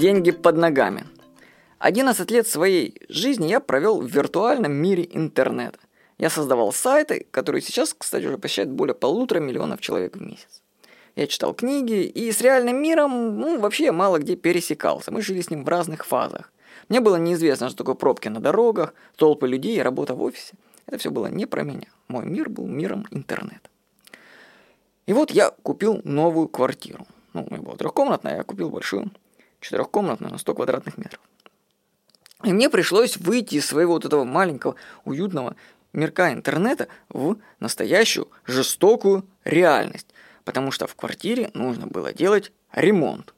деньги под ногами. 11 лет своей жизни я провел в виртуальном мире интернета. Я создавал сайты, которые сейчас, кстати, уже посещают более полутора миллионов человек в месяц. Я читал книги и с реальным миром, ну, вообще мало где пересекался. Мы жили с ним в разных фазах. Мне было неизвестно, что такое пробки на дорогах, толпы людей и работа в офисе. Это все было не про меня. Мой мир был миром интернета. И вот я купил новую квартиру. Ну, у меня была трехкомнатная, я купил большую, четырехкомнатную на 100 квадратных метров. И мне пришлось выйти из своего вот этого маленького, уютного мирка интернета в настоящую жестокую реальность потому что в квартире нужно было делать ремонт.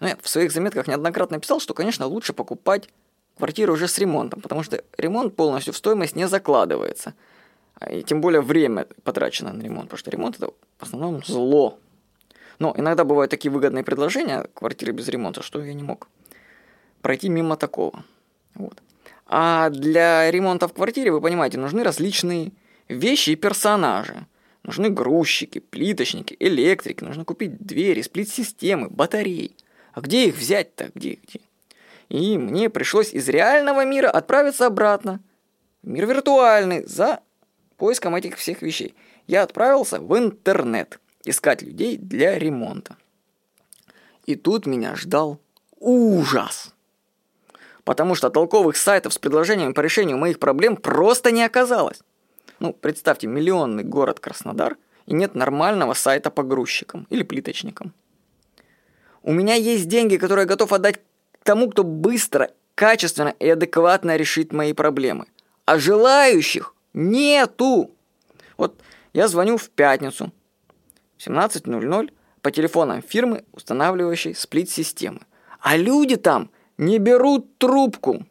Но я в своих заметках неоднократно писал, что, конечно, лучше покупать квартиру уже с ремонтом, потому что ремонт полностью в стоимость не закладывается. А и тем более время потрачено на ремонт, потому что ремонт это в основном зло. Но иногда бывают такие выгодные предложения квартиры без ремонта, что я не мог пройти мимо такого. Вот. А для ремонта в квартире, вы понимаете, нужны различные вещи и персонажи. Нужны грузчики, плиточники, электрики, нужно купить двери, сплит-системы, батареи. А где их взять-то? Где, где? И мне пришлось из реального мира отправиться обратно. В мир виртуальный за поиском этих всех вещей. Я отправился в интернет искать людей для ремонта. И тут меня ждал ужас. Потому что толковых сайтов с предложениями по решению моих проблем просто не оказалось. Ну, представьте, миллионный город Краснодар, и нет нормального сайта по грузчикам или плиточникам. У меня есть деньги, которые я готов отдать тому, кто быстро, качественно и адекватно решит мои проблемы. А желающих нету. Вот я звоню в пятницу в 17.00 по телефонам фирмы, устанавливающей сплит-системы. А люди там не берут трубку.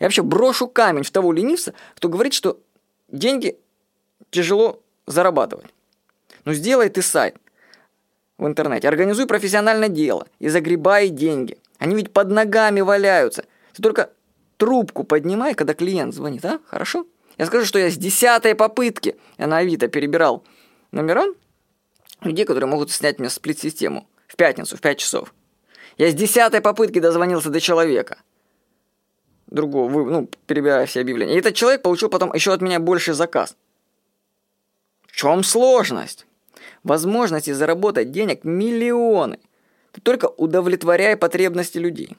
Я вообще брошу камень в того ленивца, кто говорит, что деньги тяжело зарабатывать. Ну сделай ты сайт в интернете, организуй профессиональное дело и загребай деньги. Они ведь под ногами валяются. Ты только трубку поднимай, когда клиент звонит, а? Хорошо? Я скажу, что я с десятой попытки, я на Авито перебирал номера людей, которые могут снять мне сплит-систему в пятницу, в 5 часов. Я с десятой попытки дозвонился до человека – другого, ну, перебирая все объявления. И этот человек получил потом еще от меня больше заказ. В чем сложность? Возможности заработать денег миллионы. Ты только удовлетворяй потребности людей.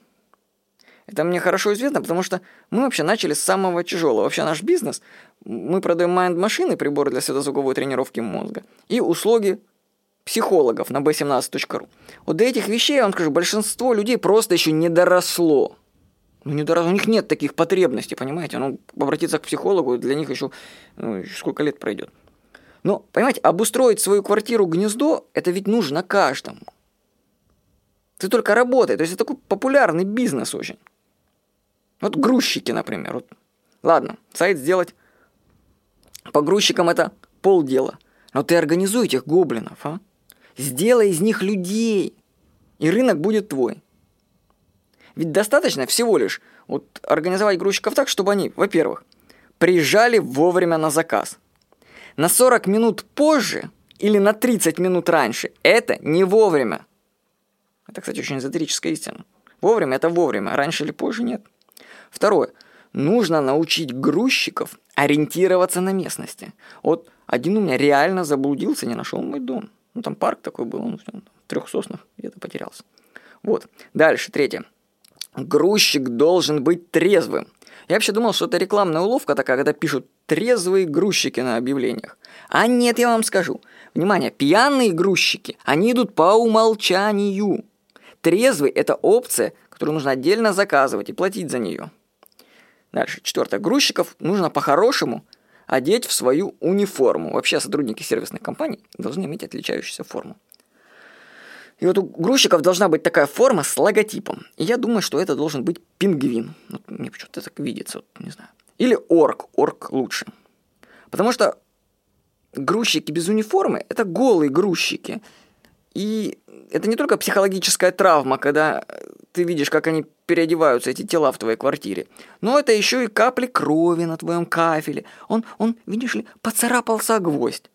Это мне хорошо известно, потому что мы вообще начали с самого тяжелого. Вообще наш бизнес, мы продаем майнд-машины, приборы для светозвуковой тренировки мозга, и услуги психологов на b17.ru. Вот до этих вещей, я вам скажу, большинство людей просто еще не доросло. Ну, не дорого, у них нет таких потребностей, понимаете? Ну, обратиться к психологу для них еще ну, сколько лет пройдет. Но, понимаете, обустроить свою квартиру гнездо, это ведь нужно каждому. Ты только работай, то есть это такой популярный бизнес очень. Вот грузчики, например. Вот. Ладно, сайт сделать по грузчикам это полдела. Но ты организуй этих гоблинов, а? Сделай из них людей, и рынок будет твой. Ведь достаточно всего лишь вот организовать грузчиков так, чтобы они, во-первых, приезжали вовремя на заказ. На 40 минут позже или на 30 минут раньше – это не вовремя. Это, кстати, очень эзотерическая истина. Вовремя – это вовремя, раньше или позже – нет. Второе. Нужно научить грузчиков ориентироваться на местности. Вот один у меня реально заблудился, не нашел мой дом. Ну, там парк такой был, он в трех соснах где-то потерялся. Вот. Дальше, третье. Грузчик должен быть трезвым. Я вообще думал, что это рекламная уловка такая, когда пишут «трезвые грузчики» на объявлениях. А нет, я вам скажу. Внимание, пьяные грузчики, они идут по умолчанию. Трезвый – это опция, которую нужно отдельно заказывать и платить за нее. Дальше, четвертое. Грузчиков нужно по-хорошему одеть в свою униформу. Вообще сотрудники сервисных компаний должны иметь отличающуюся форму. И вот у грузчиков должна быть такая форма с логотипом. И я думаю, что это должен быть пингвин. Вот мне почему-то так видится, вот, не знаю. Или орк. Орк лучше. Потому что грузчики без униформы – это голые грузчики. И это не только психологическая травма, когда ты видишь, как они переодеваются, эти тела в твоей квартире. Но это еще и капли крови на твоем кафеле. Он, он видишь ли, поцарапался о гвоздь.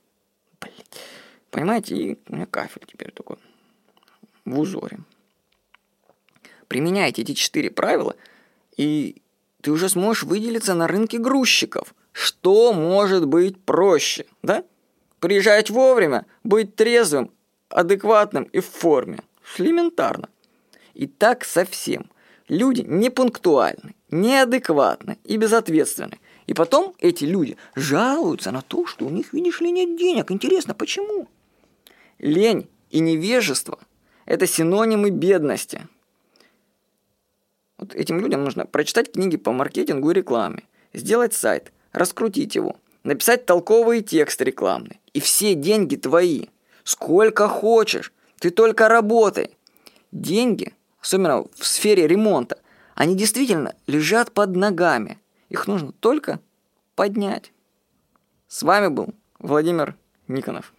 Блять. Понимаете, и у меня кафель теперь такой в узоре. Применяйте эти четыре правила, и ты уже сможешь выделиться на рынке грузчиков. Что может быть проще, да? Приезжать вовремя, быть трезвым, адекватным и в форме. Элементарно. И так совсем. Люди непунктуальны, неадекватны и безответственны. И потом эти люди жалуются на то, что у них, видишь ли, нет денег. Интересно, почему? Лень и невежество – это синонимы бедности. Вот этим людям нужно прочитать книги по маркетингу и рекламе, сделать сайт, раскрутить его, написать толковый текст рекламный. И все деньги твои. Сколько хочешь. Ты только работай. Деньги, особенно в сфере ремонта, они действительно лежат под ногами. Их нужно только поднять. С вами был Владимир Никонов.